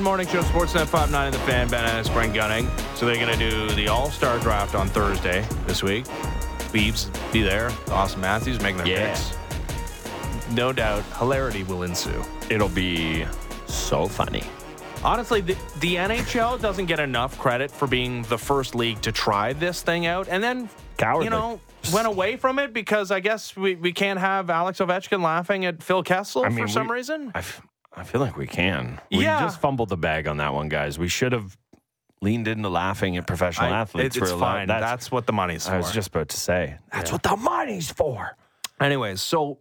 And morning show Sportsnet 59 in the fan, Ben and Spring Gunning. So they're going to do the All Star draft on Thursday this week. Beeps be there. Auston Matthews making their Yeah. picks. No doubt, hilarity will ensue. It'll be so funny. Honestly, the, the NHL doesn't get enough credit for being the first league to try this thing out and then, Cowardly. you know, went away from it because I guess we, we can't have Alex Ovechkin laughing at Phil Kessel I mean, for some we- reason. I, f- I feel like we can. We Yeah. just fumbled the bag on that one, guys. We should have leaned into laughing at professional I- athletes it- it's for a lot. fine. That's, what the money's for. I was just about to say. That's what the money's for. Anyways, so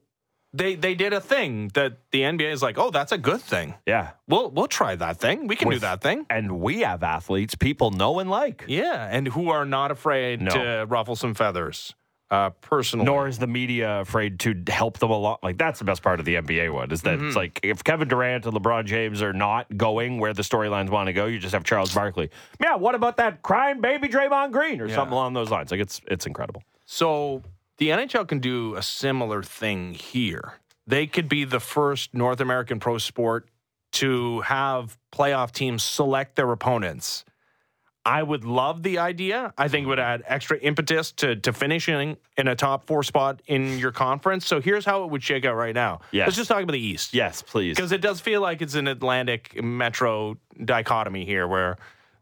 they they did a thing that the NBA is like, oh, that's a good thing. Yeah. We'll we'll try that thing. We can do that thing. And we have athletes people know and like. Yeah, and who are not afraid No. to ruffle some feathers. Uh, personally, Nor is the media afraid to help them along. Like that's the best part of the NBA one is that Mm-hmm. it's like if Kevin Durant and LeBron James are not going where the storylines want to go, you just have Charles Barkley. Yeah, what about that crying baby Draymond Green or Yeah. something along those lines? Like it's it's incredible. So the NHL can do a similar thing here. They could be the first North American pro sport to have playoff teams select their opponents. I would love the idea. I think it would add extra impetus to, to finishing in a top four spot in your conference. So here's how it would shake out right now. Yes. Let's just talk about the East. Yes, please. because it does feel like it's an Atlantic Metro dichotomy here, where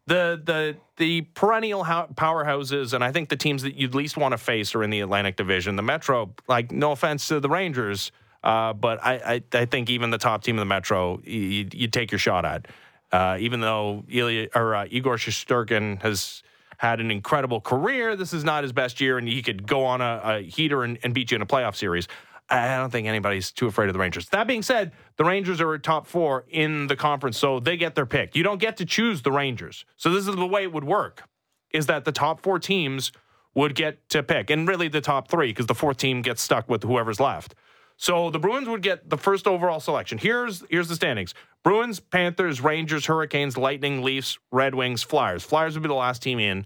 the the the perennial ho- powerhouses and I think the teams that you'd least want to face are in the Atlantic Division. The Metro, like no offense to the Rangers, uh, but I, I I think even the top team in the Metro, you, you take your shot at. Uh, even though Ilya, or uh, Igor Shesterkin has had an incredible career, this is not his best year, and he could go on a, a heater and, and beat you in a playoff series. I don't think anybody's too afraid of the Rangers. That being said, the Rangers are top four in the conference, so they get their pick. You don't get to choose the Rangers. So this is the way it would work: is that the top four teams would get to pick, and really the top three, because the fourth team gets stuck with whoever's left. So the Bruins would get the first overall selection. Here's here's the standings: Bruins, Panthers, Rangers, Hurricanes, Lightning, Leafs, Red Wings, Flyers. Flyers would be the last team in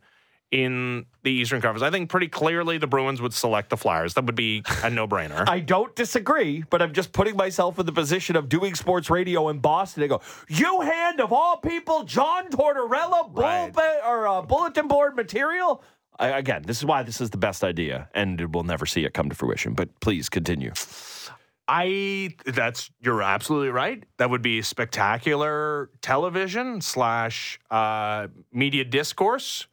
in the Eastern Conference. I think pretty clearly the Bruins would select the Flyers. That would be a no-brainer. I don't disagree, but I'm just putting myself in the position of doing sports radio in Boston. I go, you hand of all people, John Tortorella, bull Right. or uh, bulletin board material. I, again, this is why this is the best idea, and we'll never see it come to fruition. But please continue. I that's you're absolutely right. That would be spectacular television slash uh, media discourse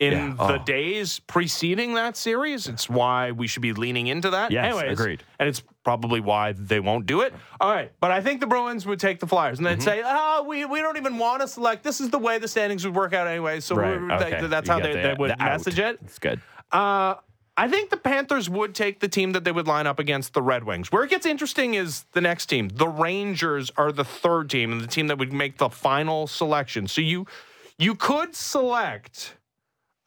in Yeah. the Oh. days preceding that series. It's why we should be leaning into that. Yes, Anyways, agreed. And it's probably why they won't do it. All right, but I think the Bruins would take the Flyers and they'd Mm-hmm. say, "Oh, we, we don't even want to select. This is the way the standings would work out anyway." So we're- that- that's You how they, the- they would the message it. It's good. Uh, I think the Panthers would take the team that they would line up against the Red Wings. Where it gets interesting is the next team. The Rangers are the third team and the team that would make the final selection. So you you could select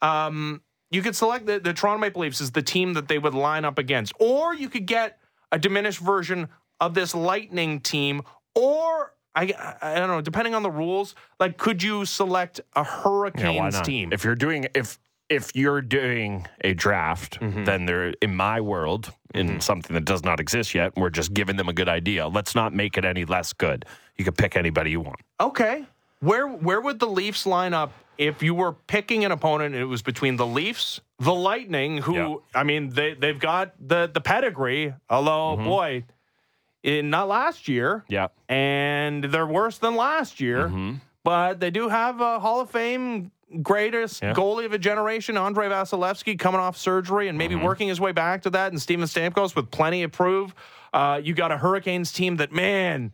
um you could select the, the Toronto Maple Leafs as the team that they would line up against. Or you could get a diminished version of this Lightning team or I, I don't know, depending on the rules, like could you select a Yeah, Hurricanes not? team? If you're doing if if you're doing a draft, Mm-hmm. then they're in my world in mm-hmm. something that does not exist yet. We're just giving them a good idea. Let's not make it any less good. You can pick anybody you want. Okay. Where where would the Leafs line up if you were picking an opponent and it was between the Leafs, the Lightning, who Yeah. I mean they they've got the the pedigree, although mm-hmm. boy, in not last year. Yeah. And they're worse than last year. Mm-hmm. But they do have a Hall of Fame greatest Yeah. goalie of a generation, Andrei Vasilevskiy, coming off surgery and maybe working his way back to that, and Steven Stamkos with plenty of proof. Uh, you got a Hurricanes team that, man,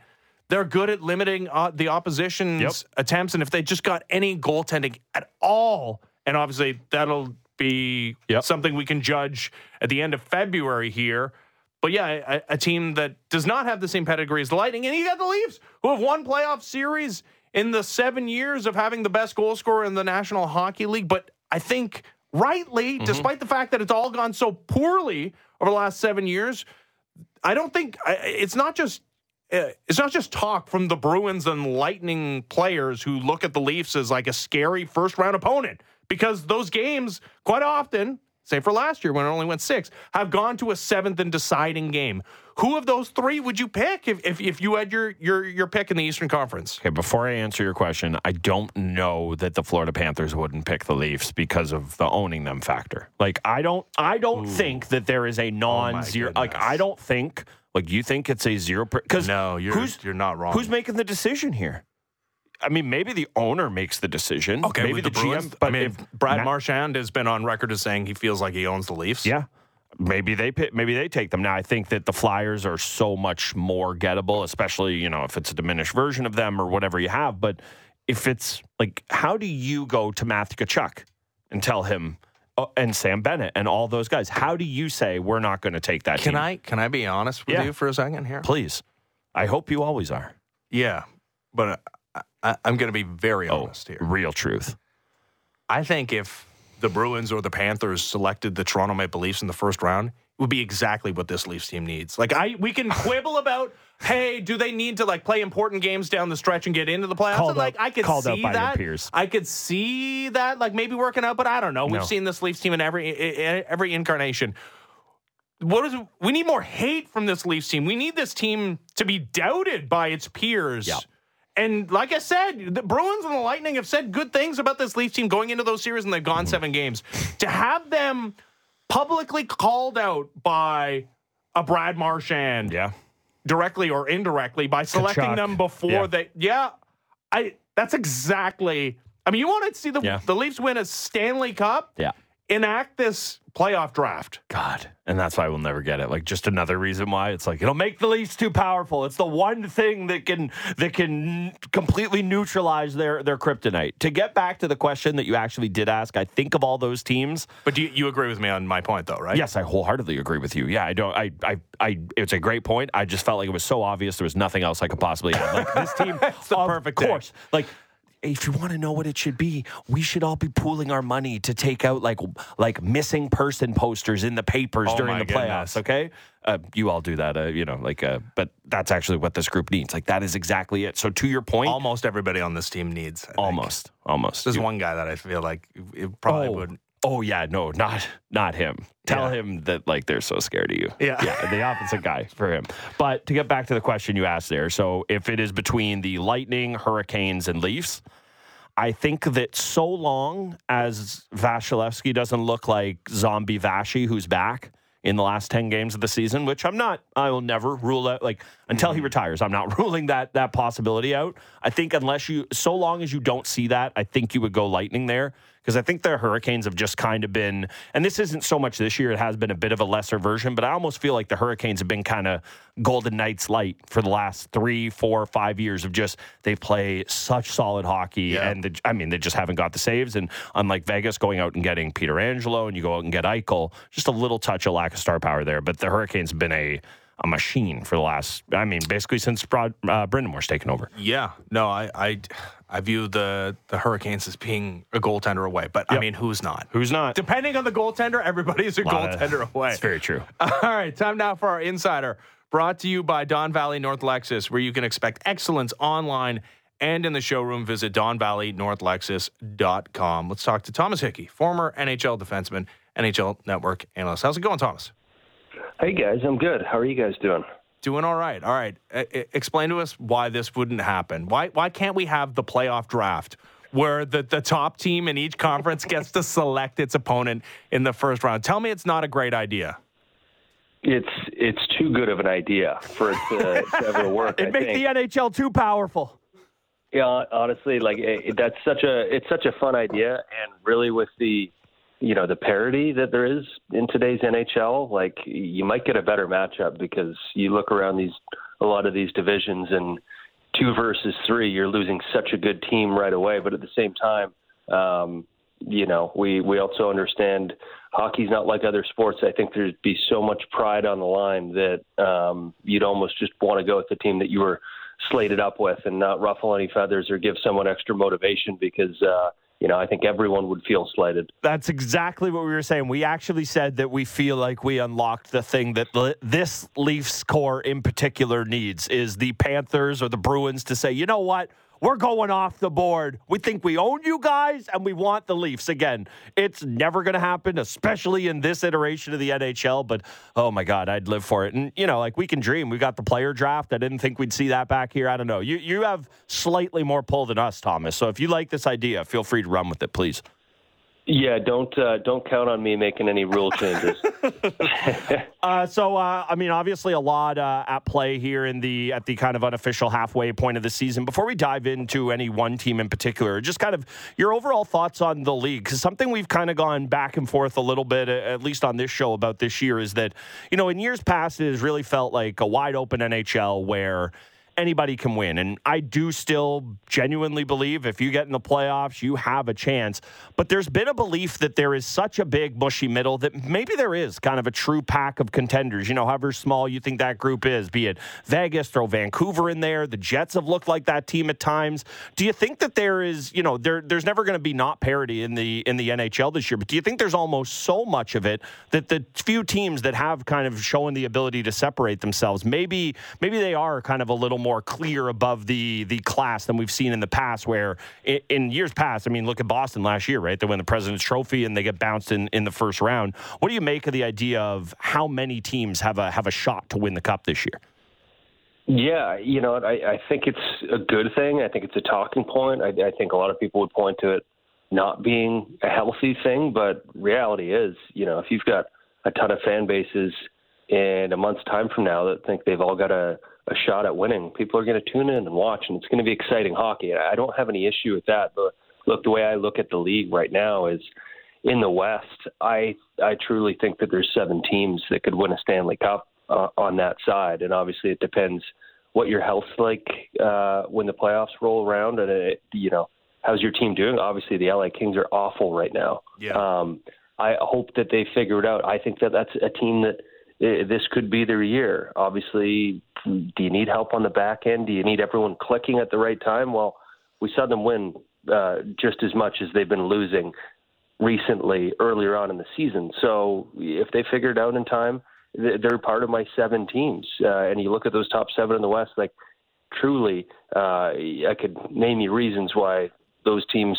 they're good at limiting uh, the opposition's Yep. attempts, and if they just got any goaltending at all, and obviously that'll be Yep. something we can judge at the end of February here. But yeah, a, a team that does not have the same pedigree as the Lightning, and you got the Leafs, who have won playoff series in the seven years of having the best goal scorer in the National Hockey League. But I think rightly, Mm-hmm. despite the fact that it's all gone so poorly over the last seven years, I don't think it's not just uh, it's not just talk from the Bruins and Lightning players who look at the Leafs as like a scary first round opponent because those games quite often say for last year when it only went six, have gone to a seventh and deciding game. Who of those three would you pick if, if, if you had your, your your pick in the Eastern Conference? Okay, before I answer your question, I don't know that the Florida Panthers wouldn't pick the Leafs because of the owning them factor. Like I don't I don't think that there is a oh non-zero like. I don't think like you think it's a zero because No, you're who's you're not wrong. who's making the decision here? I mean, maybe the owner makes the decision. okay? maybe with the, Bruins? GM. But I mean, if Brad Ma- Marchand has been on record as saying he feels like he owns the Leafs. Yeah. Maybe they maybe they take them. Now I think that the Flyers are so much more gettable, especially, you know, if it's a diminished version of them or whatever you have. But if it's like, how do you go to Matthew Tkachuk and tell him uh, and Sam Bennett and all those guys? How do you say we're not going to take that Can team? I can I be honest with Yeah. you for a second here? Please. I hope you always are. Yeah, but I, I'm going to be very honest here. Real truth. I think if the Bruins or the Panthers selected the Toronto Maple Leafs in the first round, it would be exactly what this Leafs team needs. Like I, we can quibble about, hey, do they need to like play important games down the stretch and get into the playoffs? Called and like out- I could called see that. I could see that, like maybe working out, but I don't know. We've No. seen this Leafs team in every every incarnation. What is we need more hate from this Leafs team. We need this team to be doubted by its peers. And like I said, the Bruins and the Lightning have said good things about this Leafs team going into those series, and they've gone seven games. To have them publicly called out by a Brad Marchand, Yeah. directly or indirectly, by selecting Tkachuk. them before Yeah. they, yeah, I. That's exactly. I mean, you want to see the Yeah. the Leafs win a Stanley Cup? Yeah. Enact this playoff draft. God. And that's why we'll never get it. Like just another reason why it's like it'll make the Leafs too powerful. It's the one thing that can that can completely neutralize their their kryptonite. To get back to the question that you actually did ask, I think of all those teams. But do you, you agree with me on my point, though, right? Yes, I wholeheartedly agree with you. Yeah, I don't I I I it's a great point. I just felt like it was so obvious there was nothing else I could possibly add. Like this team the of perfect day. course. Like if you want to know what it should be, we should all be pooling our money to take out like like missing person posters in the papers Oh, during the playoffs. goodness. Okay, uh, you all do that, uh, you know, like, uh, but that's actually what this group needs. Like that is exactly it. So to your point, Almost everybody on this team needs. I think. almost, almost. There's You- one guy that I feel like it probably oh, would. Oh yeah, no, not not him. Tell Yeah. him that like they're so scared of you. Yeah. yeah, the opposite guy for him. But to get back to the question you asked there, so if it is between the Lightning, Hurricanes, and Leafs. I think that so long as Vasilevskiy doesn't look like zombie Vashi, who's back in the last 10 games of the season, which I'm not, I will never rule out, like, until he mm-hmm. retires, I'm not ruling that, that possibility out. I think unless you, so long as you don't see that, I think you would go Lightning there. Because I think the Hurricanes have just kind of been, and this isn't so much this year, it has been a bit of a lesser version, but I almost feel like the Hurricanes have been kind of Golden Knights light for the last three, four, five years of just, they play such solid hockey. Yeah. And the, I mean, they just haven't got the saves. And unlike Vegas going out and getting Pietrangelo and you go out and get Eichel, just a little touch of lack of star power there. But the Hurricanes have been a, a machine for the last, I mean, basically since Brad, uh, Brind'Amour's taken over. Yeah, no, I, I, I view the the Hurricanes as being a goaltender away, but I mean, who's not? Who's not? Depending on the goaltender, everybody's a Lot of- goaltender away. It's very true. All right, time now for our insider, brought to you by Don Valley North Lexus, where you can expect excellence online and in the showroom. Visit donvalleynorthlexus.com. Let's talk to Thomas Hickey, former NHL defenseman, NHL Network analyst. How's it going, Thomas? Hey guys, I'm good. How are you guys doing? Doing all right. All right. Uh, uh, explain to us why this wouldn't happen. Why why can't we have the playoff draft where the, the top team in each conference gets to select its opponent in the first round? Tell me it's not a great idea. It's it's too good of an idea for it to, to ever work. I It make the NHL too powerful. yeah, honestly, like it, that's such a it's such a fun idea, and really with the you know the parity that there is in today's NHL, like you might get a better matchup because you look around these a lot of these divisions and two versus three, you're losing such a good team right away, but at the same time. Um, you know, we we also understand hockey's not like other sports. I think there'd be so much pride on the line that um, you'd almost just want to go with the team that you were slated up with and not ruffle any feathers or give someone extra motivation because uh, you know I think everyone would feel slighted. That's exactly what we were saying. We actually said that we feel like we unlocked the thing that this Leafs core in particular needs is the Panthers or the Bruins to say, you know what, we're going off the board. We think we own you guys and we want the Leafs. Again, it's never going to happen, especially in this iteration of the NHL. But oh my God, I'd live for it. And, you know, like we can dream. We got the player draft. I didn't think we'd see that back here. I don't know. You, you have slightly more pull than us, Thomas. So if you like this idea, feel free to run with it, please. Yeah, don't uh, don't count on me making any rule changes. uh, so, uh, I mean, obviously, a lot uh, at play here in the at the kind of unofficial halfway point of the season. Before we dive into any one team in particular, just kind of your overall thoughts on the league, because something we've kind of gone back and forth a little bit, at least on this show, about this year is that you know in years past it has really felt like a wide open NHL where anybody can win. And I do still genuinely believe if you get in the playoffs, you have a chance. But there's been a belief that there is such a big, mushy middle that maybe there is kind of a true pack of contenders. You know, however small you think that group is, be it Vegas, throw Vancouver in there. The Jets have looked like that team at times. Do you think that there is, you know, there there's never going to be not parity in the in the NHL this year, but do you think there's almost so much of it that the few teams that have kind of shown the ability to separate themselves, maybe maybe they are kind of a little more clear above the the class than we've seen in the past. Where in, in, years past, I mean, look at Boston last year, right? They win the President's Trophy and they get bounced in, in the first round. What do you make of the idea of how many teams have a have a shot to win the cup this year? Yeah, you know, I, I think it's a good thing. I think it's a talking point. I, I think a lot of people would point to it not being a healthy thing, but reality is, you know, if you've got a ton of fan bases in a month's time from now that think they've all got a a shot at winning. People are going to tune in and watch, and it's going to be exciting hockey. I don't have any issue with that. But look, the way I look at the league right now is in the West. I I truly think that there's seven teams that could win a Stanley Cup uh, on that side, and obviously it depends what your health's like uh, when the playoffs roll around, and it, you know how's your team doing. Obviously, the LA Kings are awful right now. Yeah. Um, I hope that they figure it out. I think that that's a team that uh, this could be their year. Obviously, do you need help on the back end? Do you need everyone clicking at the right time? Well, we saw them win uh, just as much as they've been losing recently earlier on in the season. So if they figure it out in time, they're part of my seven teams. Uh, and you look at those top seven in the West, like truly, uh, I could name you reasons why those teams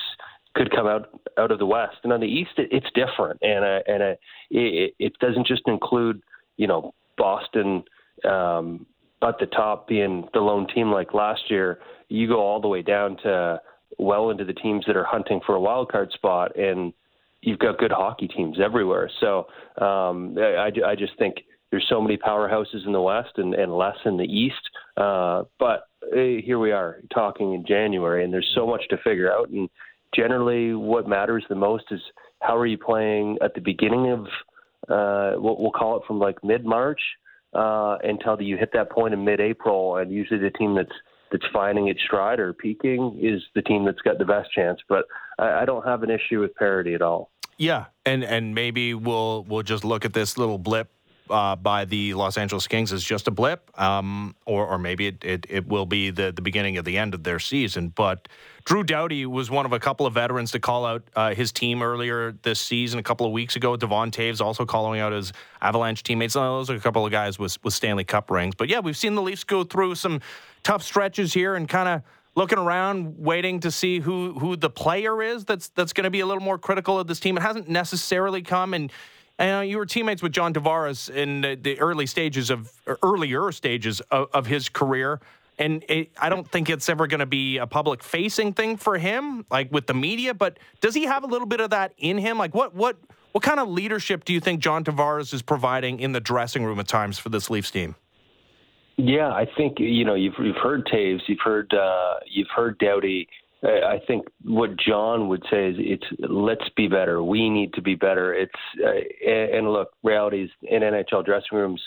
could come out out of the West. And on the East, it, it's different, and uh, and uh, it, it doesn't just include you know Boston um, at the top being the lone team like last year, you go all the way down to well into the teams that are hunting for a wild card spot, and you've got good hockey teams everywhere. So um, I, I just think there's so many powerhouses in the West and, and less in the East. Uh, but uh, here we are talking in January, and there's so much to figure out. And generally, what matters the most is how are you playing at the beginning of uh, what we'll call it from like mid March uh, until you hit that point in mid-April. And usually the team that's that's finding its stride or peaking is the team that's got the best chance. But I, I don't have an issue with parity at all. Yeah, and and maybe we'll we'll just look at this little blip uh, by the Los Angeles Kings is just a blip, um, or or maybe it, it, it will be the the beginning of the end of their season. But Drew Doughty was one of a couple of veterans to call out uh, his team earlier this season. A couple of weeks ago, Devon Toews also calling out his Avalanche teammates. those are a couple of guys with with Stanley Cup rings. But yeah, we've seen the Leafs go through some tough stretches here and kind of looking around, waiting to see who who the player is that's that's going to be a little more critical of this team. It hasn't necessarily come, and uh, you were teammates with John Tavares in the, the early stages of earlier stages of, of his career. And it, I don't think it's ever going to be a public facing thing for him, like with the media. But does he have a little bit of that in him? Like, what what what kind of leadership do you think John Tavares is providing in the dressing room at times for this Leafs team? Yeah, I think you know you've you've heard Toews, you've heard uh, you've heard Doughty I think what John would say is it's let's be better. We need to be better. It's uh, and look, reality is in NHL dressing rooms.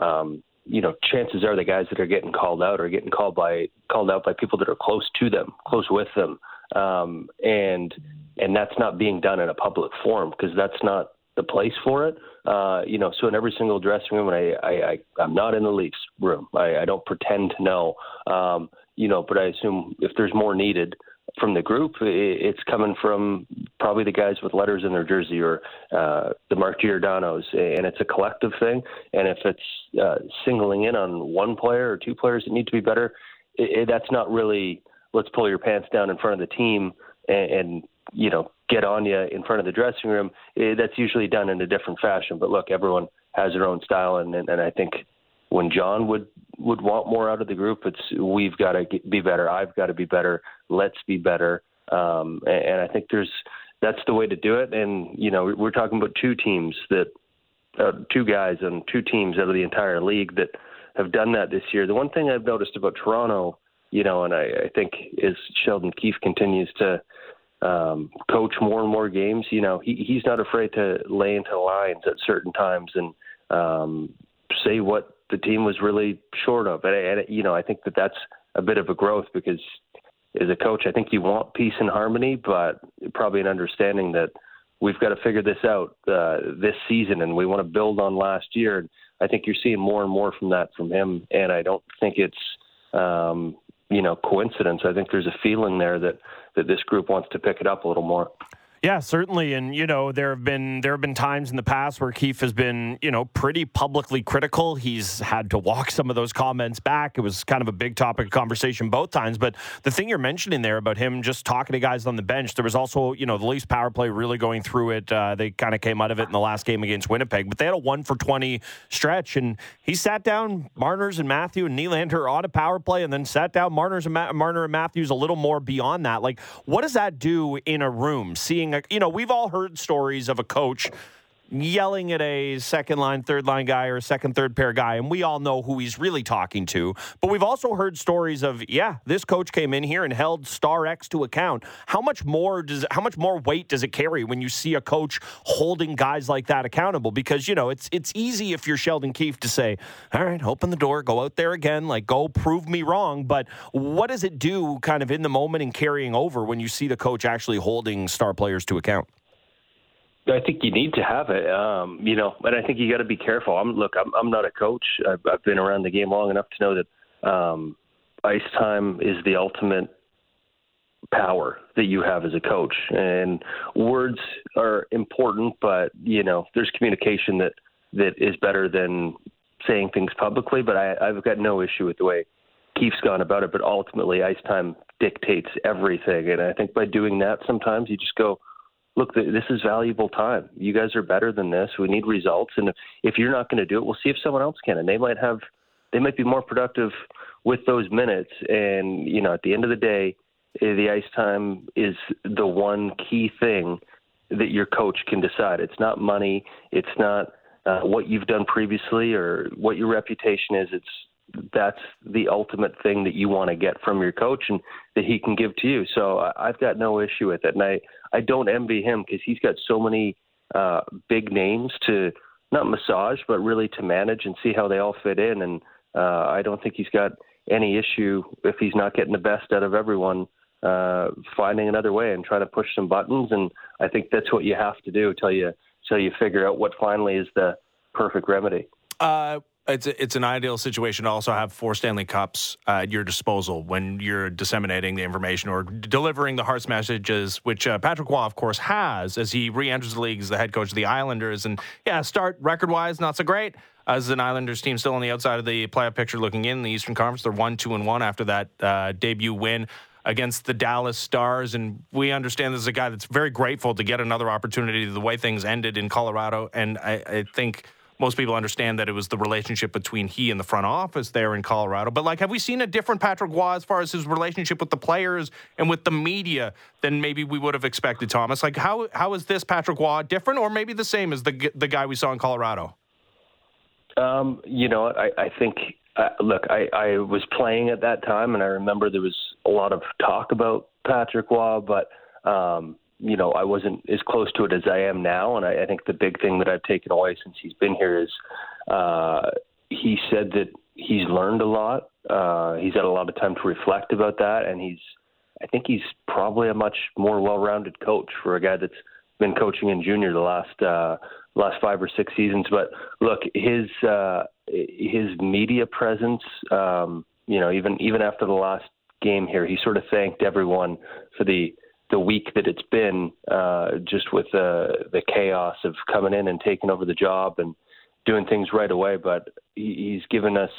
Um, you know, chances are the guys that are getting called out are getting called by called out by people that are close to them, close with them, um, and and that's not being done in a public forum because that's not the place for it. Uh, you know, so in every single dressing room, and I, I, I I'm not in the Leafs room. I, I don't pretend to know. Um, you know, but I assume if there's more needed, from the group, it's coming from probably the guys with letters in their jersey or uh, the Mark Giordano's, and it's a collective thing. And if it's uh, singling in on one player or two players that need to be better, it, it, that's not really let's pull your pants down in front of the team and, and you know get on you in front of the dressing room. It, that's usually done in a different fashion. But look, everyone has their own style, and and, and I think when John would would want more out of the group, it's we've got to be better. I've got to be better. Let's be better. Um, and, and I think there's that's the way to do it. And you know, we're talking about two teams that uh, two guys and two teams out of the entire league that have done that this year. The one thing I've noticed about Toronto, you know, and I, I think is Sheldon Keefe continues to um, coach more and more games. You know, he, he's not afraid to lay into lines at certain times and um, say what the team was really short of. And, and you know, I think that that's a bit of a growth because as a coach, I think you want peace and harmony, but probably an understanding that we've got to figure this out uh, this season, and we want to build on last year. And I think you're seeing more and more from that from him, and I don't think it's um, you know coincidence. I think there's a feeling there that that this group wants to pick it up a little more. Yeah, certainly, and you know there have been there have been times in the past where Keefe has been you know pretty publicly critical. He's had to walk some of those comments back. It was kind of a big topic of conversation both times. But the thing you're mentioning there about him just talking to guys on the bench, there was also you know the Leafs power play really going through it. Uh, they kind of came out of it in the last game against Winnipeg, but they had a one for twenty stretch, and he sat down Marner's and Matthew and Nylander on a power play, and then sat down Marner's and Ma- Marner and Matthews a little more beyond that. Like, what does that do in a room? Seeing you know, we've all heard stories of a coach yelling at a second line, third line guy or a second, third pair guy, and we all know who he's really talking to. But we've also heard stories of, yeah, this coach came in here and held star X to account. How much more does how much more weight does it carry when you see a coach holding guys like that accountable? Because you know it's it's easy if you're Sheldon Keefe to say, all right, open the door, go out there again, like go prove me wrong. But what does it do, kind of in the moment and carrying over when you see the coach actually holding star players to account? I think you need to have it, um, you know, and I think you got to be careful. I'm look, I'm I'm not a coach. I've, I've been around the game long enough to know that um, ice time is the ultimate power that you have as a coach, and words are important, but you know, there's communication that that is better than saying things publicly. But I, I've got no issue with the way Keefe's gone about it. But ultimately, ice time dictates everything, and I think by doing that, sometimes you just go look, this is valuable time. You guys are better than this. We need results, and if you're not going to do it, we'll see if someone else can, and they might have, they might be more productive with those minutes. And you know, at the end of the day, eh, the ice time is the one key thing that your coach can decide. It's not money. It's not uh, what you've done previously or what your reputation is. It's that's the ultimate thing that you want to get from your coach and that he can give to you. So I've got no issue with it, and I I don't envy him because he's got so many uh, big names to not massage, but really to manage and see how they all fit in. And uh, I don't think he's got any issue if he's not getting the best out of everyone. Uh, finding another way and trying to push some buttons, and I think that's what you have to do until you until you figure out what finally is the perfect remedy. Uh, it's a, it's an ideal situation to also have four Stanley Cups at your disposal when you're disseminating the information or delivering the Hearts messages, which uh, Patrick Roy, of course, has as he re-enters the league as the head coach of the Islanders. And yeah, start record-wise, not so great. As an Islanders team still on the outside of the playoff picture, looking in the Eastern Conference, they're one, two, and one after that uh, debut win against the Dallas Stars. And we understand this is a guy that's very grateful to get another opportunity the way things ended in Colorado. And I, I think most people understand that it was the relationship between he and the front office there in Colorado. But like, have we seen a different Patrick Roy as far as his relationship with the players and with the media than maybe we would have expected, Thomas? Like, how how is this Patrick Roy different, or maybe the same as the the guy we saw in Colorado? Um, you know, I, I think. Uh, look, I, I was playing at that time, and I remember there was a lot of talk about Patrick Roy, but um, you know, I wasn't as close to it as I am now. And I, I think the big thing that I've taken away since he's been here is uh, he said that he's learned a lot. Uh, he's had a lot of time to reflect about that, and he's, I think he's probably a much more well-rounded coach for a guy that's been coaching in junior the last uh, last five or six seasons. But look, his uh, his media presence, um, you know, even even after the last game here, he sort of thanked everyone for the the week that it's been, uh, just with the the chaos of coming in and taking over the job and doing things right away. But he, he's given us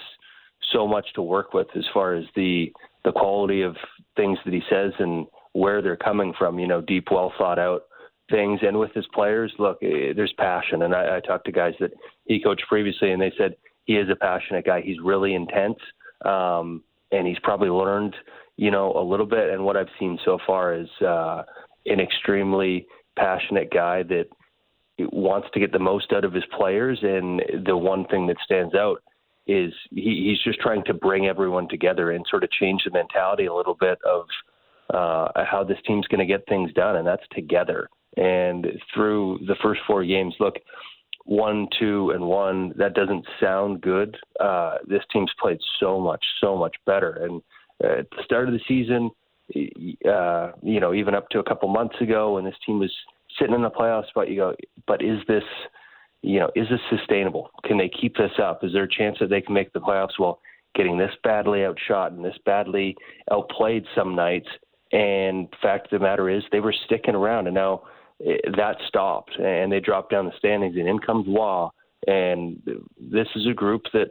so much to work with as far as the the quality of things that he says and where they're coming from. You know, deep, well thought out things. And with his players, look, eh, there's passion. And I, I talked to guys that he coached previously, and they said he is a passionate guy. He's really intense, um, and he's probably learned, you know, a little bit. And what I've seen so far is uh, an extremely passionate guy that wants to get the most out of his players. And the one thing that stands out is he, he's just trying to bring everyone together and sort of change the mentality a little bit of uh, how this team's going to get things done, and that's together. And through the first four games, look, one, two, and one, that doesn't sound good. Uh, this team's played so much, so much better. And at the start of the season, uh, you know, even up to a couple months ago when this team was sitting in the playoff spot, you go, but is this, you know, is this sustainable? Can they keep this up? Is there a chance that they can make the playoffs? while getting this badly outshot and this badly outplayed some nights. And fact of the matter is, they were sticking around, and now that stopped, and they dropped down the standings, and in comes Roy. And this is a group that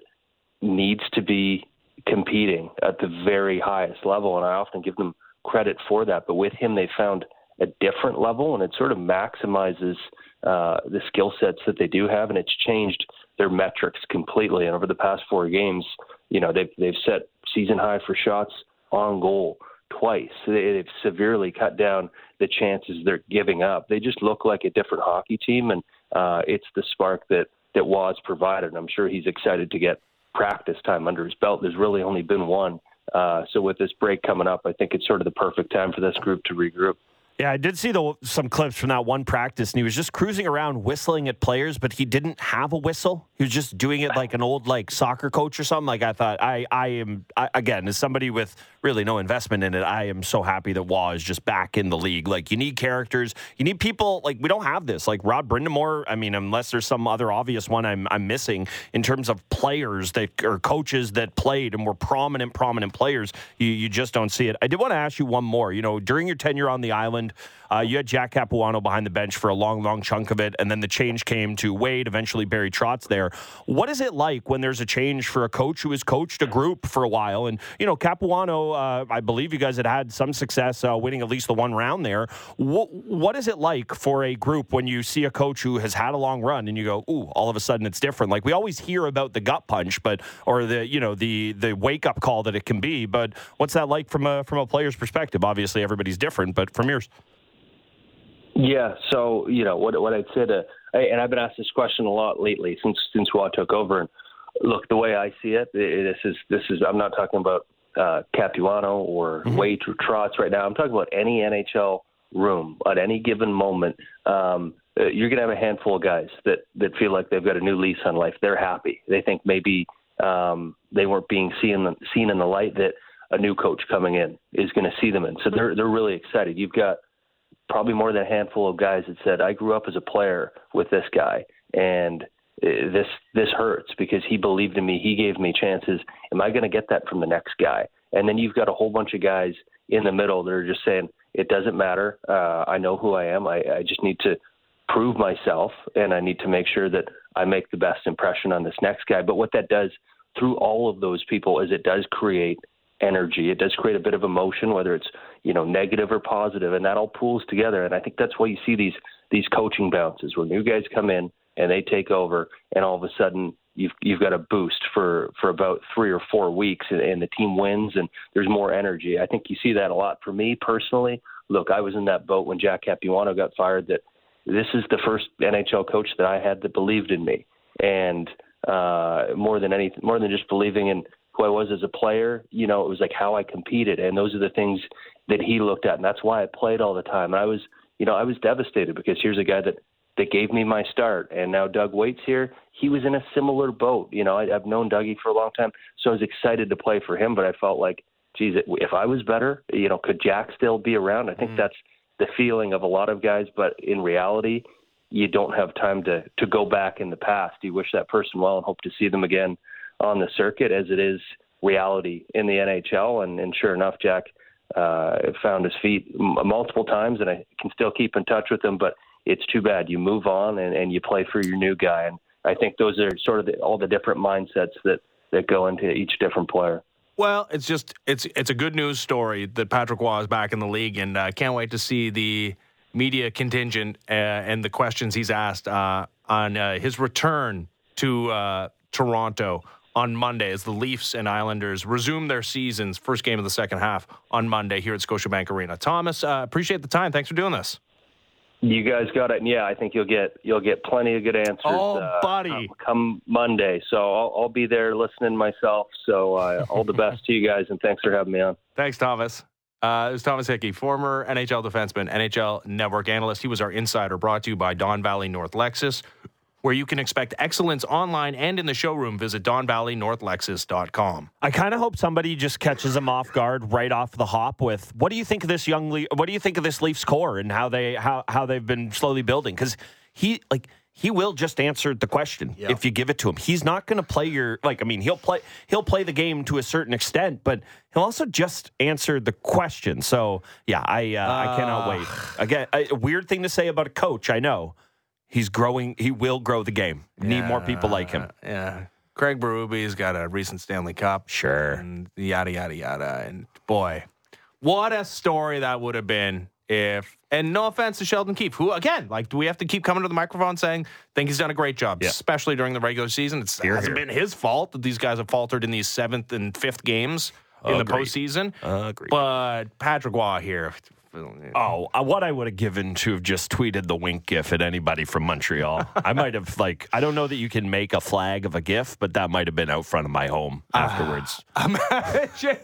needs to be competing at the very highest level, and I often give them credit for that. But with him, they found a different level, and it sort of maximizes uh, the skill sets that they do have, and it's changed their metrics completely. And over the past four games, you know, they've they've set season high for shots on goal twice. They've severely cut down the chances they're giving up. They just look like a different hockey team, and uh, it's the spark that that was provided. And I'm sure he's excited to get practice time under his belt. There's really only been one. Uh, so with this break coming up, I think it's sort of the perfect time for this group to regroup. Yeah, I did see the, some clips from that one practice, and he was just cruising around whistling at players, but he didn't have a whistle. He was just doing it like an old like soccer coach or something. Like I thought, I I am I, again as somebody with really no investment in it, I am so happy that Roy is just back in the league. Like you need characters, you need people. Like we don't have this. Like Rod Brind'Amour. I mean, unless there's some other obvious one I'm I'm missing in terms of players that or coaches that played and were prominent prominent players. You you just don't see it. I did want to ask you one more. You know, during your tenure on the island. Uh, you had Jack Capuano behind the bench for a long, long chunk of it, and then the change came to Weight, eventually Barry Trotz there. What is it like when there's a change for a coach who has coached a group for a while? And, you know, Capuano, uh, I believe you guys had had some success uh, winning at least the one round there. What, what is it like for a group when you see a coach who has had a long run and you go, ooh, all of a sudden it's different? Like we always hear about the gut punch, but, or the, you know, the, the wake up call that it can be. But what's that like from a, from a player's perspective? Obviously, everybody's different, but from yours. Yeah. So you know what what I'd say to, and I've been asked this question a lot lately since since Roy took over. And look, the way I see it, this is this is I'm not talking about uh, Capuano or mm-hmm. Or Trotz right now. I'm talking about any NHL room at any given moment. Um, uh, you're going to have a handful of guys that that feel like they've got a new lease on life. They're happy. They think maybe um, they weren't being seen seen in the light that a new coach coming in is going to see them in. So they're they're really excited. You've got probably more than a handful of guys that said, "I grew up as a player with this guy, and this this hurts because he believed in me. He gave me chances. Am I going to get that from the next guy?" And then you've got a whole bunch of guys in the middle that are just saying, "It doesn't matter. Uh, I know who I am. I, I just need to prove myself, and I need to make sure that I make the best impression on this next guy." But what that does through all of those people is it does create energy. It does create a bit of emotion, whether it's you know negative or positive, and that all pools together. And I think that's why you see these these coaching bounces where new guys come in and they take over, and all of a sudden you've you've got a boost for for about three or four weeks, and, and the team wins, and there's more energy. I think you see that a lot. For me personally, look, I was in that boat when Jack Capuano got fired. That this is the first NHL coach that I had that believed in me, and uh, more than anything, more than just believing in who I was as a player. You know, it was like how I competed, and those are the things that he looked at, and that's why I played all the time. And I was, you know, I was devastated because here's a guy that that gave me my start, and now Doug Weight's here. He was in a similar boat. You know, I, I've known Dougie for a long time, so I was excited to play for him. But I felt like, geez, if I was better, you know, could Jack still be around? I think mm. that's the feeling of a lot of guys, but in reality, you don't have time to to go back in the past. You wish that person well and hope to see them again on the circuit as it is reality in the NHL. And, and sure enough, Jack uh, found his feet m- multiple times, and I can still keep in touch with him. But it's too bad. You move on and, and you play for your new guy. And I think those are sort of the, all the different mindsets that that go into each different player. Well, it's just it's it's a good news story that Patrick Roy is back in the league, and uh, can't wait to see the media contingent uh, and the questions he's asked uh, on uh, his return to uh, Toronto on Monday as the Leafs and Islanders resume their seasons. First game of the second half on Monday here at Scotiabank Arena. Thomas, uh, appreciate the time. Thanks for doing this. You guys got it, and yeah, I think you'll get you'll get plenty of good answers. Oh, uh, buddy. come, Monday, so I'll, I'll be there listening myself. So uh, all the best to you guys, and thanks for having me on. Thanks, Thomas. Uh, it was Thomas Hickey, former NHL defenseman, NHL network analyst. He was our insider brought to you by Don Valley North Lexus, where you can expect excellence online and in the showroom. Visit DonValleyNorthLexus.com. I kind of hope somebody just catches him off guard right off the hop with what do you think of this young Le- what do you think of this Leafs core and how they how how they've been slowly building cuz he like he will just answer the question Yeah. if you give it to him. He's not going to play your like I mean he'll play he'll play the game to a certain extent, but he'll also just answer the question. So yeah, I uh, I cannot wait. Again, a weird thing to say about a coach, I know. He's growing. He will grow the game. Need more people like him. Yeah. Craig Berube's got a recent Stanley Cup. Sure. And yada, yada, yada. And boy, what a story that would have been if, and no offense to Sheldon Keefe, who, again, like, do we have to keep coming to the microphone saying, think he's done a great job, Yeah. especially during the regular season? It's, it hasn't hear. been his fault that these guys have faltered in these seventh and fifth games in the Agreed. postseason. Agreed. But Patrick Roy here. Oh, uh, what I would have given to have just tweeted the wink gif at anybody from Montreal. I might have like I don't know that you can make a flag of a gif, but that might have been out front of my home afterwards. Imagine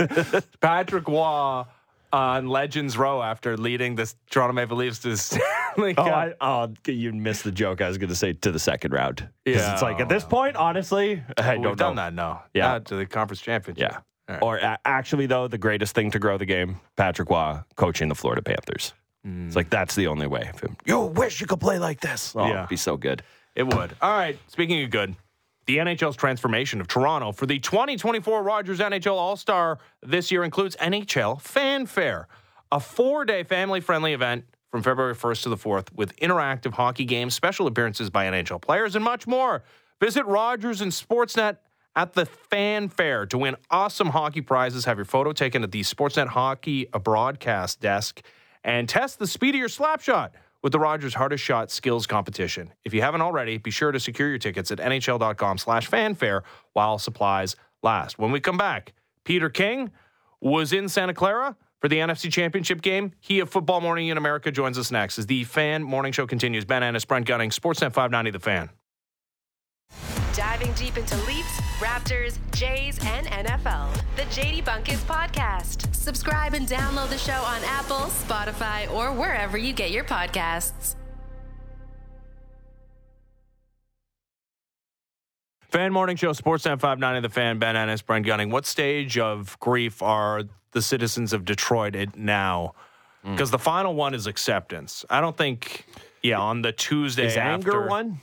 Patrick Roy on Legends Row after leading the Toronto Maple Leafs to the Stanley oh, I, oh, you missed the joke. I was going to say to the second round. Yeah. it's like at this point, honestly, I We've don't done know. that, no. Yeah. Not to the conference championship. Yeah. Right. Or a- actually, though, the greatest thing to grow the game, Patrick Roy coaching the Florida Panthers. It's mm. like that's the only way. You wish you could play like this. Oh, Yeah. it'd be so good. It would. All right. Speaking of good, the NHL's transformation of Toronto for the 2024 Rogers NHL All Star this year includes NHL Fanfare, a four day family friendly event from February 1st to the 4th with interactive hockey games, special appearances by NHL players, and much more. Visit Rogers and Sportsnet at the Fanfare to win awesome hockey prizes. Have your photo taken at the Sportsnet Hockey broadcast desk and test the speed of your slap shot with the Rogers Hardest Shot Skills Competition. If you haven't already, be sure to secure your tickets at nhl.com slash fanfare while supplies last. When we come back, Peter King was in Santa Clara for the NFC Championship game. He of Football Morning in America joins us next as the Fan Morning Show continues. Ben Ennis, Brent Gunning, Sportsnet 590 The Fan. Diving deep into Leafs, Raptors, Jays, and NFL. The JD Bunkis Podcast. Subscribe and download the show on Apple, Spotify, or wherever you get your podcasts. Fan Morning Show, Sportsnet 590 The Fan, Ben Ennis, Brent Gunning. What stage of grief are the citizens of Detroit at now? Hmm. Because the final one is acceptance. I don't think, yeah, on the Tuesday Is anger after- one?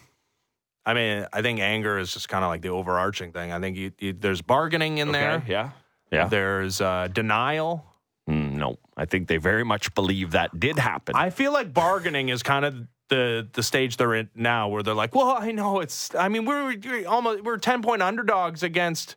I mean, I think anger is just kind of like the overarching thing. I think you, you, there's bargaining in there. Yeah. Yeah. There's uh, denial. Mm, no, I think they very much believe that did happen. I feel like bargaining is kind of the the stage they're in now, where they're like, "Well, I know it's. I mean, we're, we're almost we're ten point underdogs against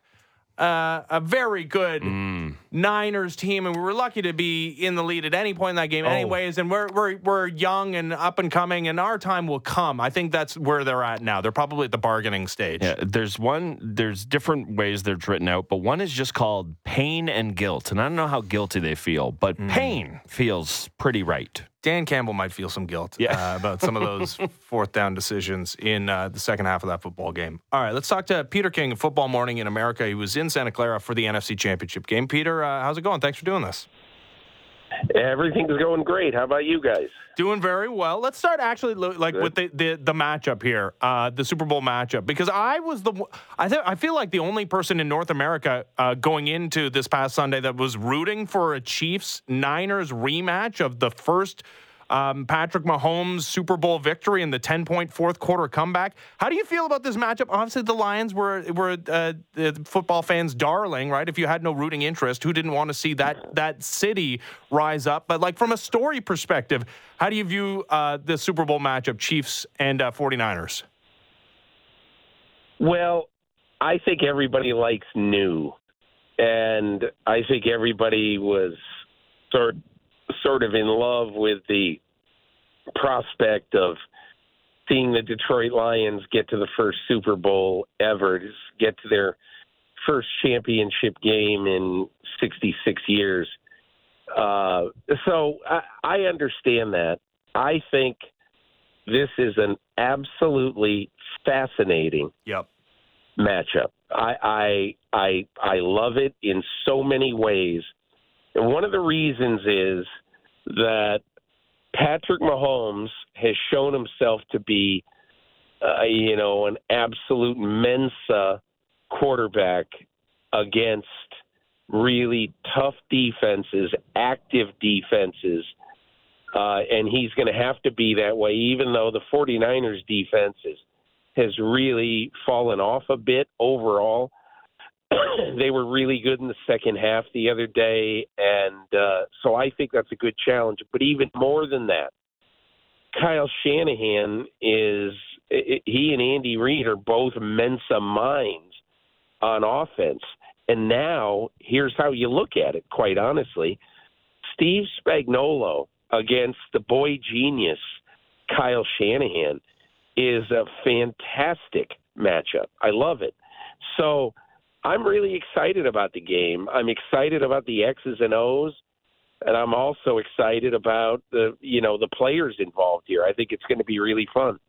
uh, a very good Mm. Niners team, and we were lucky to be in the lead at any point in that game, Oh. anyways. And we're we're we're young and up and coming, and our time will come. I think that's where they're at now. They're probably at the bargaining stage. yeah, there's one. There's different ways they're written out, but one is just called pain and guilt, and I don't know how guilty they feel, but Hmm. pain feels pretty right. Dan Campbell might feel some guilt Yeah. uh, about some of those fourth down decisions in uh, the second half of that football game. All right, let's talk to Peter King of Football Morning in America. He was in Santa Clara for the NFC Championship game. Peter, uh, how's it going? Thanks for doing this. Everything's going great. How about you guys? Doing very well. Let's start actually like Good. with the, the the matchup here, uh, the Super Bowl matchup, because I was the I th- I feel like the only person in North America uh, going into this past Sunday that was rooting for a Chiefs Niners rematch of the first. Um, Patrick Mahomes Super Bowl victory in the 10 point fourth quarter comeback. How do you feel about this matchup? Obviously, the Lions were were uh, the football fans' darling, right? If you had no rooting interest, who didn't want to see that that city rise up? But like from a story perspective, how do you view uh, the Super Bowl matchup, Chiefs and uh, 49ers? Well, I think everybody likes new, and I think everybody was sort sort of in love with the prospect of seeing the Detroit Lions get to the first Super Bowl ever, just get to their first championship game in 66 years. Uh, so I, I understand that. I think this is an absolutely fascinating Yep. matchup. I I I I love it in so many ways. And one of the reasons is that Patrick Mahomes has shown himself to be uh, you know an absolute Mensa quarterback against really tough defenses, active defenses. Uh, and he's going to have to be that way, even though the 49ers defense has really fallen off a bit overall. they were really good in the second half the other day, and uh, so I think that's a good challenge. But even more than that, Kyle Shanahan is he and Andy Reid are both Mensa minds on offense. And now here's how you look at it, quite honestly. Steve Spagnuolo against the boy genius Kyle Shanahan is a fantastic matchup. I love it. So I'm really excited about the game. I'm excited about the X's and O's, and I'm also excited about the you know the players involved here. I think it's going to be really fun.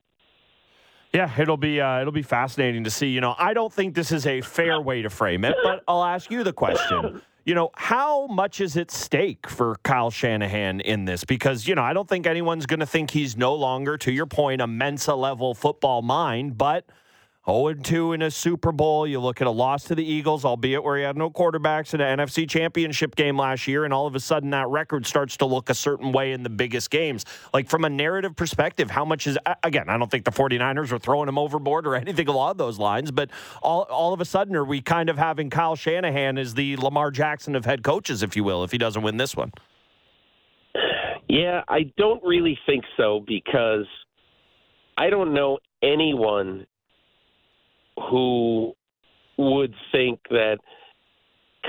Yeah, it'll be uh, it'll be fascinating to see. You know, I don't think this is a fair way to frame it, but I'll ask you the question. You know, how much is at stake for Kyle Shanahan in this? Because you know, I don't think anyone's going to think he's no longer, to your point, a Mensa level football mind, but. 0 2 in a Super Bowl. You look at a loss to the Eagles, albeit where he had no quarterbacks in an NFC championship game last year, and all of a sudden that record starts to look a certain way in the biggest games. Like, from a narrative perspective, how much is, again, I don't think the 49ers are throwing him overboard or anything along those lines, but all, all of a sudden, are we kind of having Kyle Shanahan as the Lamar Jackson of head coaches, if you will, if he doesn't win this one? Yeah, I don't really think so because I don't know anyone who would think that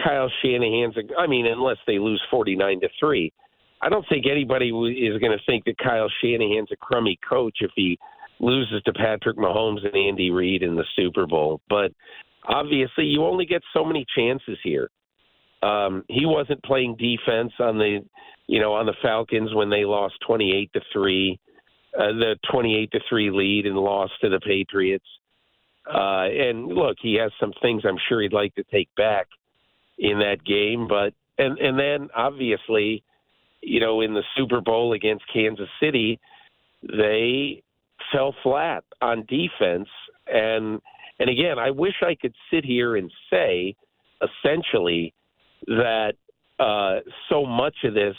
Kyle Shanahan's. I mean, unless they lose forty nine to three, I don't think anybody is going to think that Kyle Shanahan's a crummy coach if he loses to Patrick Mahomes and Andy Reid in the Super Bowl. But obviously, you only get so many chances here. Um, he wasn't playing defense on the, you know, on the Falcons when they lost twenty eight to three, uh, the twenty eight to three lead and lost to the Patriots. Uh, and look, he has some things I'm sure he'd like to take back in that game, but and and then obviously, you know, in the Super Bowl against Kansas City, they fell flat on defense and and again, I wish I could sit here and say essentially that uh, so much of this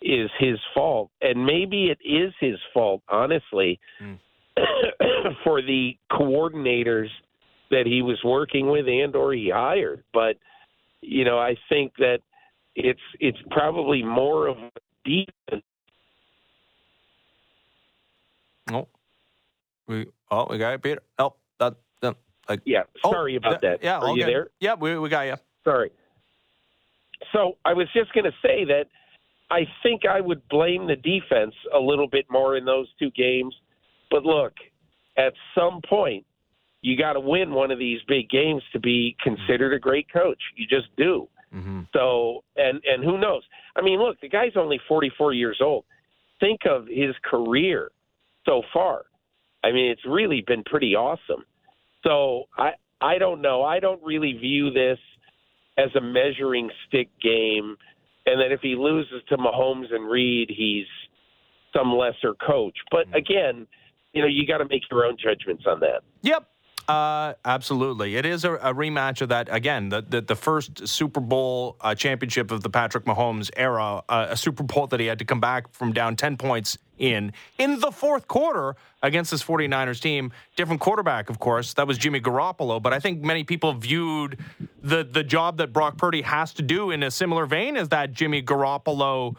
is his fault, and maybe it is his fault, honestly. Mm. for the coordinators that he was working with and or he hired. But you know, I think that it's it's probably more of a defense. Oh, we oh we got it, Peter. Oh, that, that like yeah. Oh, sorry oh, about that. Yeah, are you there? Yeah, we we got you. Sorry. So I was just going to say that I think I would blame the defense a little bit more in those two games but look, at some point, you got to win one of these big games to be considered a great coach. You just do. Mm-hmm. So, and and who knows? I mean, look, the guy's only 44 years old. Think of his career so far. I mean, it's really been pretty awesome. So, I I don't know. I don't really view this as a measuring stick game, and that if he loses to Mahomes and Reid, he's some lesser coach. But mm-hmm. again you know, you got to make your own judgments on that. Yep. Uh, absolutely. It is a, a, rematch of that. Again, the, the, the first Super Bowl uh, championship of the Patrick Mahomes era, uh, a Super Bowl that he had to come back from down 10 points in in the fourth quarter against this 49ers team. Different quarterback, of course. That was Jimmy Garoppolo. But I think many people viewed the, the job that Brock Purdy has to do in a similar vein as that Jimmy Garoppolo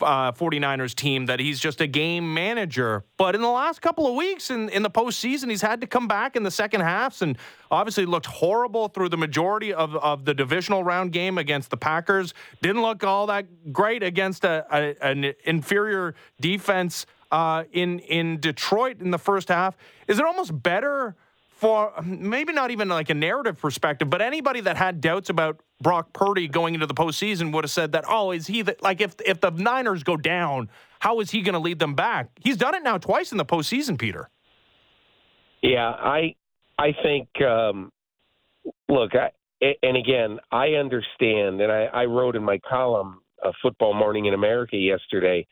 uh, 49ers team that he's just a game manager. But in the last couple of weeks in, in the postseason, he's had to come back in the second halves and obviously looked horrible through the majority of, of the divisional round game against the Packers. Didn't look all that great against a, a an inferior defense uh, in in Detroit in the first half. Is it almost better? For maybe not even like a narrative perspective, but anybody that had doubts about Brock Purdy going into the postseason would have said that, oh, is he the, like if if the Niners go down, how is he going to lead them back? He's done it now twice in the postseason, Peter. Yeah, I I think um, look, I, and again, I understand, and I, I wrote in my column, uh, Football Morning in America yesterday.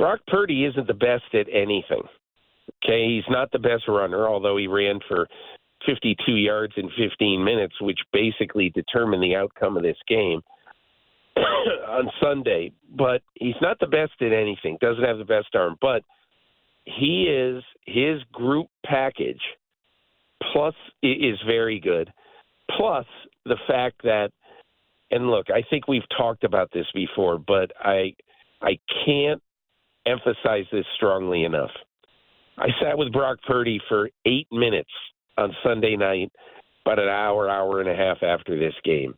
Brock Purdy isn't the best at anything. Okay, he's not the best runner, although he ran for 52 yards in 15 minutes, which basically determined the outcome of this game on Sunday. But he's not the best at anything, doesn't have the best arm. But he is, his group package plus is very good. Plus the fact that, and look, I think we've talked about this before, but I, I can't emphasize this strongly enough I sat with Brock Purdy for eight minutes on Sunday night, about an hour, hour and a half after this game.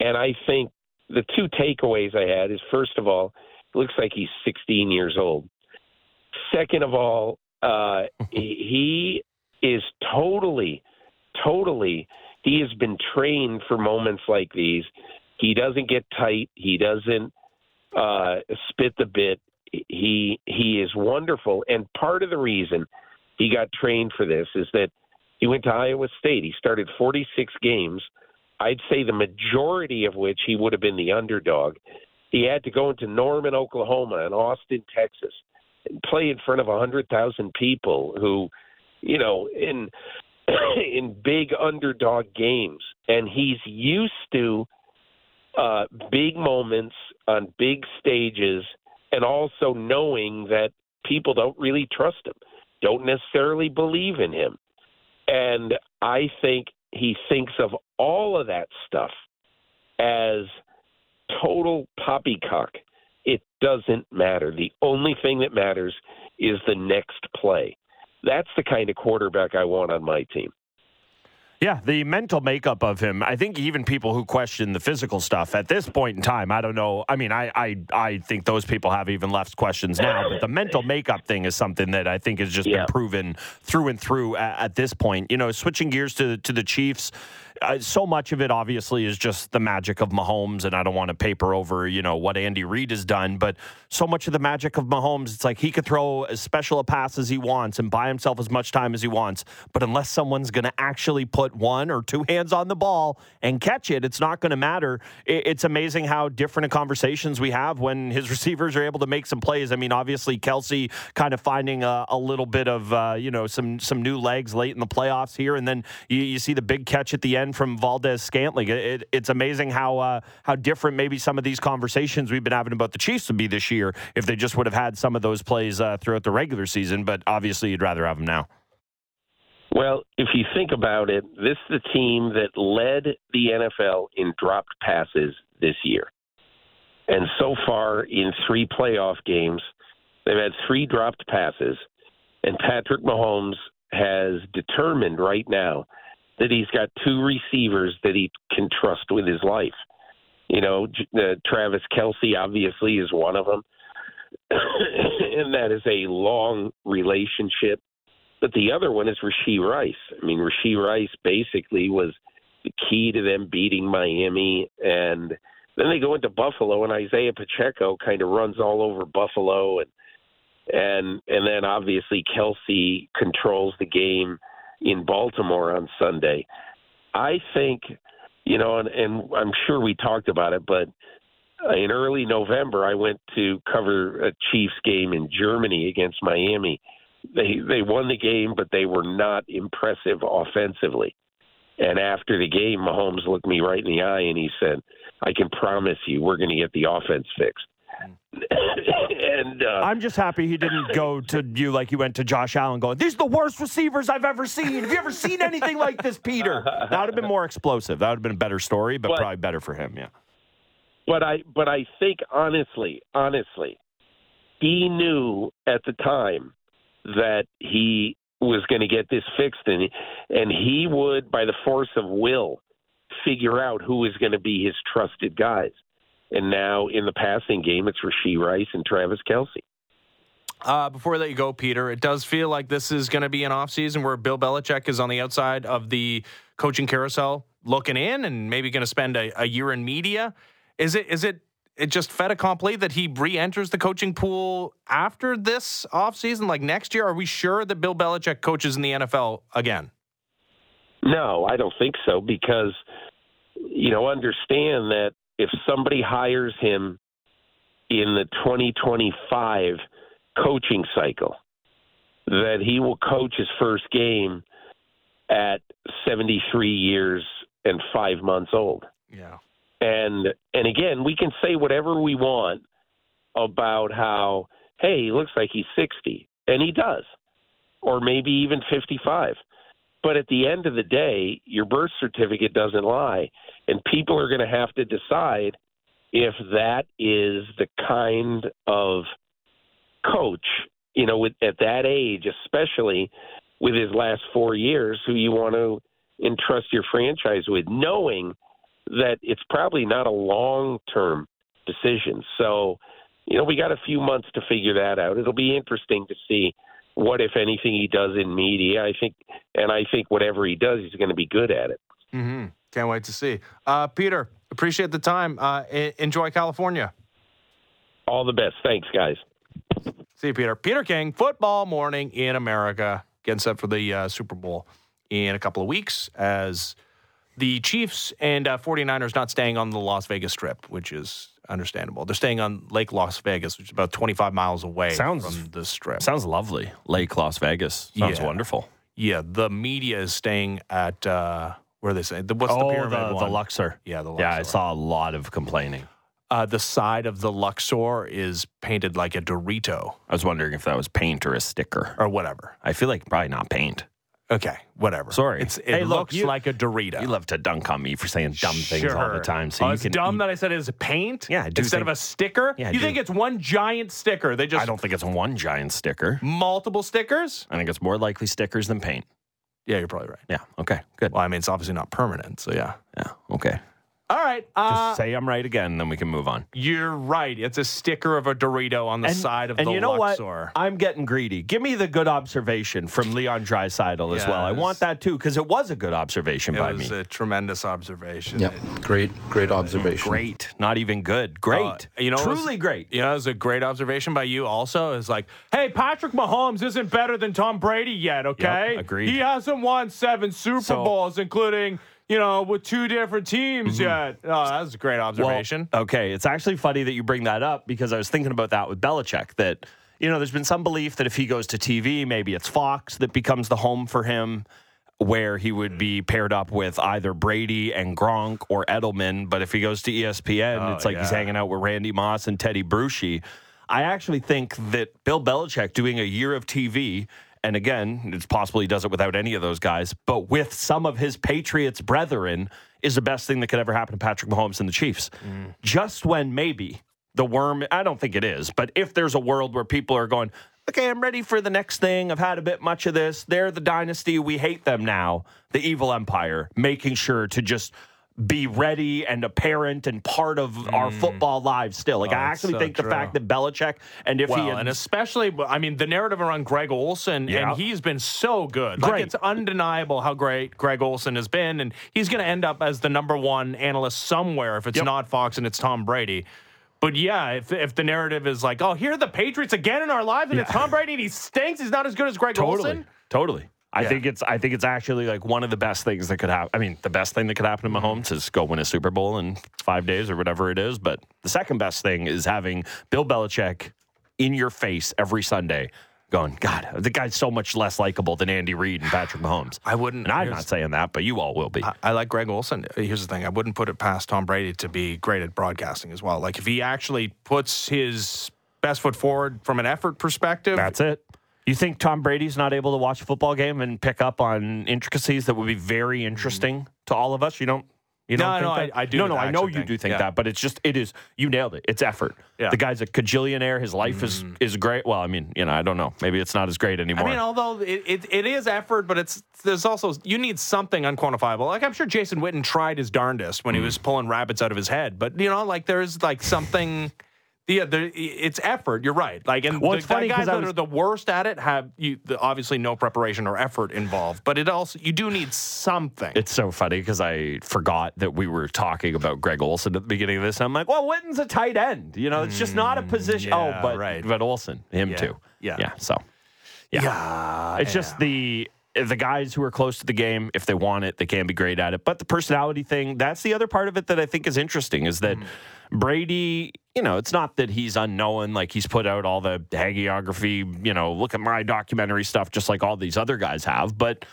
And I think the two takeaways I had is first of all, it looks like he's 16 years old. Second of all, uh, he is totally, totally, he has been trained for moments like these. He doesn't get tight. He doesn't uh, spit the bit he he is wonderful, and part of the reason he got trained for this is that he went to Iowa State. He started 46 games. I'd say the majority of which he would have been the underdog. He had to go into Norman, Oklahoma, and Austin, Texas, and play in front of 100,000 people who, you know, in in big underdog games, and he's used to uh, big moments on big stages and also knowing that people don't really trust him, don't necessarily believe in him. And I think he thinks of all of that stuff as total poppycock. It doesn't matter. The only thing that matters is the next play. That's the kind of quarterback I want on my team. Yeah, the mental makeup of him. I think even people who question the physical stuff at this point in time, I don't know. I mean, I I, I think those people have even left questions now, but the mental makeup thing is something that I think has just yeah. been proven through and through at, at this point. You know, switching gears to to the Chiefs uh, so much of it obviously is just the magic of Mahomes, and I don't want to paper over, you know, what Andy Reid has done, but so much of the magic of Mahomes, it's like he could throw as special a pass as he wants and buy himself as much time as he wants, but unless someone's going to actually put one or two hands on the ball and catch it, it's not going to matter. It's amazing how different conversations we have when his receivers are able to make some plays. I mean, obviously Kelce kind of finding a, a little bit of, uh, you know, some some new legs late in the playoffs here, and then you, you see the big catch at the end from Valdes-Scantling. It, it's amazing how uh, how different maybe some of these conversations we've been having about the Chiefs would be this year if they just would have had some of those plays uh, throughout the regular season. But obviously, you'd rather have them now. Well, if you think about it, this is the team that led the NFL in dropped passes this year. And so far, in three playoff games, they've had three dropped passes. And Patrick Mahomes has determined right now that he's got two receivers that he can trust with his life. You know, uh, Travis Kelce obviously is one of them, and that is a long relationship. But the other one is Rashee Rice. I mean, Rashee Rice basically was the key to them beating Miami, and then they go into Buffalo, and Isaiah Pacheco kind of runs all over Buffalo, and and and then obviously Kelce controls the game in Baltimore on Sunday. I think, you know, and, and I'm sure we talked about it, but in early November, I went to cover a Chiefs game in Germany against Miami. They they won the game, but they were not impressive offensively. And after the game, Mahomes looked me right in the eye and he said, "I can promise you, we're going to get the offense fixed." And uh, I'm just happy he didn't go to you like he went to Josh Allen, going, "These are the worst receivers I've ever seen. Have you ever seen anything like this, Peter?" That would have been more explosive. That would have been a better story, but, but probably better for him. Yeah. but I but I think honestly, honestly, he knew at the time that he was going to get this fixed, and and he would, by the force of will, figure out who was going to be his trusted guys. And now in the passing game, it's Rashee Rice and Travis Kelce. Uh, before we let you go, Peter, it does feel like this is going to be an offseason where Bill Belichick is on the outside of the coaching carousel looking in and maybe going to spend a, a, year in media. Is it is it it just fait accompli that he re-enters the coaching pool after this offseason, like next year? Are we sure that Bill Belichick coaches in the NFL again? No, I don't think so because you know, understand that if somebody hires him in the 2025 coaching cycle that he will coach his first game at 73 years and 5 months old. Yeah. And and again, we can say whatever we want about how hey, he looks like he's 60 and he does. Or maybe even 55. But at the end of the day, your birth certificate doesn't lie and people are going to have to decide if that is the kind of coach, you know, with, at that age, especially with his last four years, who you want to entrust your franchise with, knowing that it's probably not a long term decision. So, you know, we got a few months to figure that out. It'll be interesting to see what, if anything, he does in media. I think, and I think whatever he does, he's going to be good at it. Mm-hmm. Can't wait to see. Uh, Peter, appreciate the time. Uh, enjoy California. All the best. Thanks, guys. See you, Peter. Peter King, football morning in America, getting set for the uh, Super Bowl in a couple of weeks as the Chiefs and uh, 49ers not staying on the Las Vegas Strip, which is understandable. They're staying on Lake Las Vegas, which is about 25 miles away sounds, from the Strip. Sounds lovely. Lake Las Vegas. Sounds yeah. wonderful. Yeah, the media is staying at, uh, where are they saying? The, what's oh, the pyramid the, the Luxor. Yeah, the Luxor. Yeah, I saw a lot of complaining. Uh, the side of the Luxor is painted like a Dorito. I was wondering if that was paint or a sticker or whatever. I feel like probably not paint. Okay, whatever. Sorry. It's, it hey, looks look, you, like a Dorito. You love to dunk on me for saying dumb things sure. all the time. So oh, you it's can dumb eat. that I said it is paint. Yeah, instead think, of a sticker. Yeah, you do. think it's one giant sticker? They just I don't think it's one giant sticker. multiple stickers. I think it's more likely stickers than paint. Yeah, you're probably right. Yeah. Okay. Good. Well, I mean, it's obviously not permanent, so yeah. Yeah. Okay. All right. Uh, Just say I'm right again, then we can move on. you're right. It's a sticker of a Dorito on the side of and the you know Luxor. what? I'm getting greedy. Give me the good observation from Leon Draisaitl as well. I want that too because it was a good observation It by me. It was a tremendous observation. Yeah, great, great observation. Great, not even good. Great, Uh, you know, it was- truly great. You know, it was a great observation by you. Also, is like, hey, Patrick Mahomes isn't better than Tom Brady yet. Okay, Yep, agreed. He hasn't won seven Super So- Bowls, including you know with two different teams mm-hmm. yet. Oh, that was a great observation. Well, okay, it's actually funny that you bring that up because I was thinking about that with Belichick. That you know, there's been some belief that if he goes to TV, maybe it's Fox that becomes the home for him, where he would be paired up with either Brady and Gronk or Edelman. But if he goes to ESPN, Oh, it's like he's hanging out with Randy Moss and Tedy Bruschi. I actually think that Bill Belichick doing a year of TV. And again, it's possible he does it without any of those guys, but with some of his Patriots brethren is the best thing that could ever happen to Patrick Mahomes and the Chiefs. Mm. Just when maybe the worm, I don't think it is, but if there's a world where people are going, okay, I'm ready for the next thing. I've had a bit much of this. They're the dynasty. We hate them now. The evil empire, making sure to just be ready and a parent and part of our mm. football lives still. Like, Oh, I actually so think the fact that Belichick and if he had, and especially, I mean, the narrative around Greg Olsen, Yeah. and he's been so good. Like, Great. it's undeniable how great Greg Olsen has been, and he's going to end up as the number one analyst somewhere if it's Yep. not Fox and it's Tom Brady. But yeah, if, if the narrative is like, oh, here are the Patriots again in our lives, and it's Tom Brady, and he stinks, he's not as good as Greg Totally. Olsen. Totally. I Yeah. think it's I think it's actually like one of the best things that could happen. I mean, the best thing that could happen to mm-hmm. Mahomes is go win a Super Bowl in five days or whatever it is. But the second best thing is having Bill Belichick in your face every Sunday, going, God, the guy's so much less likable than Andy Reid and Patrick Mahomes. I wouldn't. And I'm not saying that, but you all will be. I, I like Greg Olsen. Here's the thing: I wouldn't put it past Tom Brady to be great at broadcasting as well. Like if he actually puts his best foot forward from an effort perspective, That's it. You think Tom Brady's not able to watch a football game and pick up on intricacies that would be very interesting to all of us? You don't You No, don't no, think that? I- I do No, no, I know you thing. do think Yeah. that, but it's just it is you nailed it. It's effort. Yeah. Mm. The guy's a cajillionaire. His life is is great. Well, I mean, you know, I don't know. Maybe it's not as great anymore. I mean, although it, it, it is effort, but it's there's also you need something unquantifiable. Like I'm sure Jason Witten tried his darndest when he Mm. was pulling rabbits out of his head, but you know, like there's like something. Yeah, there, it's effort. You're right. Like, and Well, the funny guys 'cause I that was- are the worst at it have you, the, obviously no preparation or effort involved. But it also you do need something. It's so funny because I forgot that we were talking about Greg Olsen at the beginning of this. I'm like, well, Witten's a tight end. You know, it's just not a position. Mm, yeah, oh, but right. but Olsen, him Yeah, too. yeah. yeah. So yeah, yeah, it's just the the guys who are close to the game. If they want it, they can be great at it. But the personality thing, that's the other part of it that I think is interesting. Is that mm-hmm. Brady? You know, it's not that he's unknown. Like he's put out all the hagiography. You know, look at my documentary stuff, just like all these other guys have. But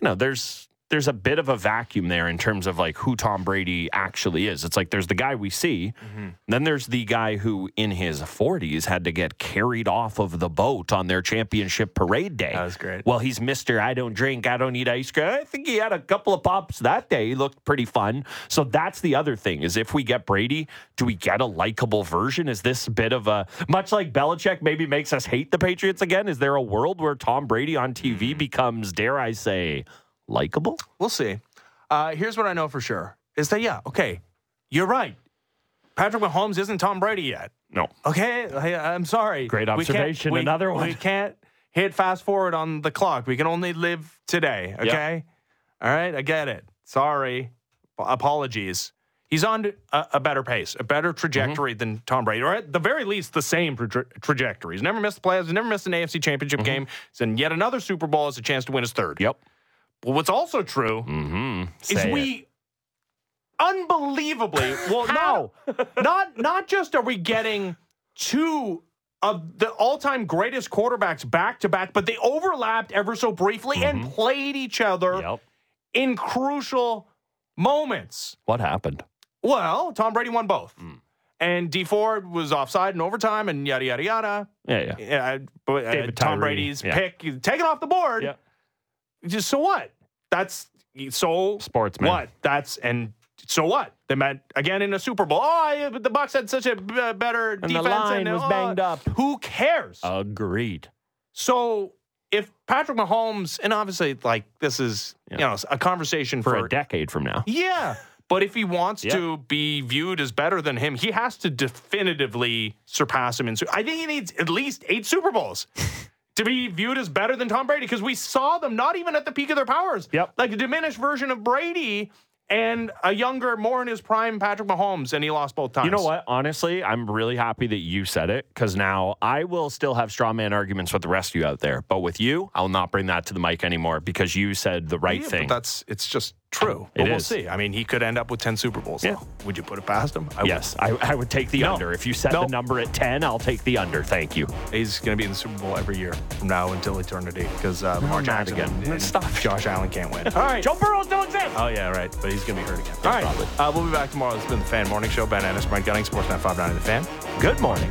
you know, there's there's a bit of a vacuum there in terms of like who Tom Brady actually is. It's like there's the guy we see, mm-hmm. then there's the guy who in his 40s had to get carried off of the boat on their championship parade day. That was great. Well, he's Mister. I don't drink. I don't eat ice cream. I think he had a couple of pops that day. He looked pretty fun. So that's the other thing: is if we get Brady, do we get a likable version? Is this a bit of a much like Belichick maybe makes us hate the Patriots again? Is there a world where Tom Brady on TV mm-hmm. becomes, dare I say, likable? We'll see. Uh, here's what I know for sure is that, yeah, okay, you're right. Patrick Mahomes isn't Tom Brady yet. No. Okay, I, I'm sorry. Great observation. we- Another one. We can't hit fast forward on the clock. We can only live today. Okay. All right. I get it. Sorry. Apologies. He's on a, a better pace, a better trajectory Mm-hmm. than Tom Brady, or at the very least, the same tra- trajectory. He's never missed the playoffs. He's never missed an AFC Championship game. He's in yet another Super Bowl as a chance to win his third. Mm-hmm. Yep. But what's also true Mm-hmm. is we unbelievably well no not not just are we getting two of the all-time greatest quarterbacks back to back but they overlapped ever so briefly and played each other Yep. in crucial moments What happened? well tom brady won both Hmm. and Dee Ford was offside in overtime and yada yada yada Yeah, yeah. yeah, but, uh, David tom Tyree, brady's yeah. pick taken off the board Yeah. Just so what that's so Sportsman. what? That's and so what? They met again in a Super Bowl. Oh, but the Bucs had such a b- better the defense, line was oh, banged up. Who cares? Agreed. so if Patrick Mahomes, and obviously, like this is you know a conversation For for, a decade from now. yeah. But if he wants Yeah. to be viewed as better than him, he has to definitively surpass him. In, I think he needs at least eight Super Bowls to be viewed as better than Tom Brady because we saw them not even at the peak of their powers. Yep. Like a diminished version of Brady and a younger, more in his prime Patrick Mahomes, and he lost both times. You know what? Honestly, I'm really happy that you said it because now I will still have straw man arguments with the rest of you out there. But with you, I'll not bring that to the mic anymore because you said the right Yeah, thing. That's it's just true. It but we'll is. see. I mean, he could end up with ten Super Bowls. Yeah. though. Would you put it past him? I yes, I, I would take the No. under. If you set No. the number at 10, I'll take the under. Thank you. He's going to be in the Super Bowl every year from now until eternity because uh, Lamar not Jackson again. and, and Stop. Josh Allen can't win. All right. Joe Burrow still exists. Oh yeah, right. But he's gonna be hurt again. All right. probably. Uh, we'll be back tomorrow. This has been the Fan Morning Show. Ben Ennis, Brent Gunning, Sportsnet 59 The Fan. Good morning.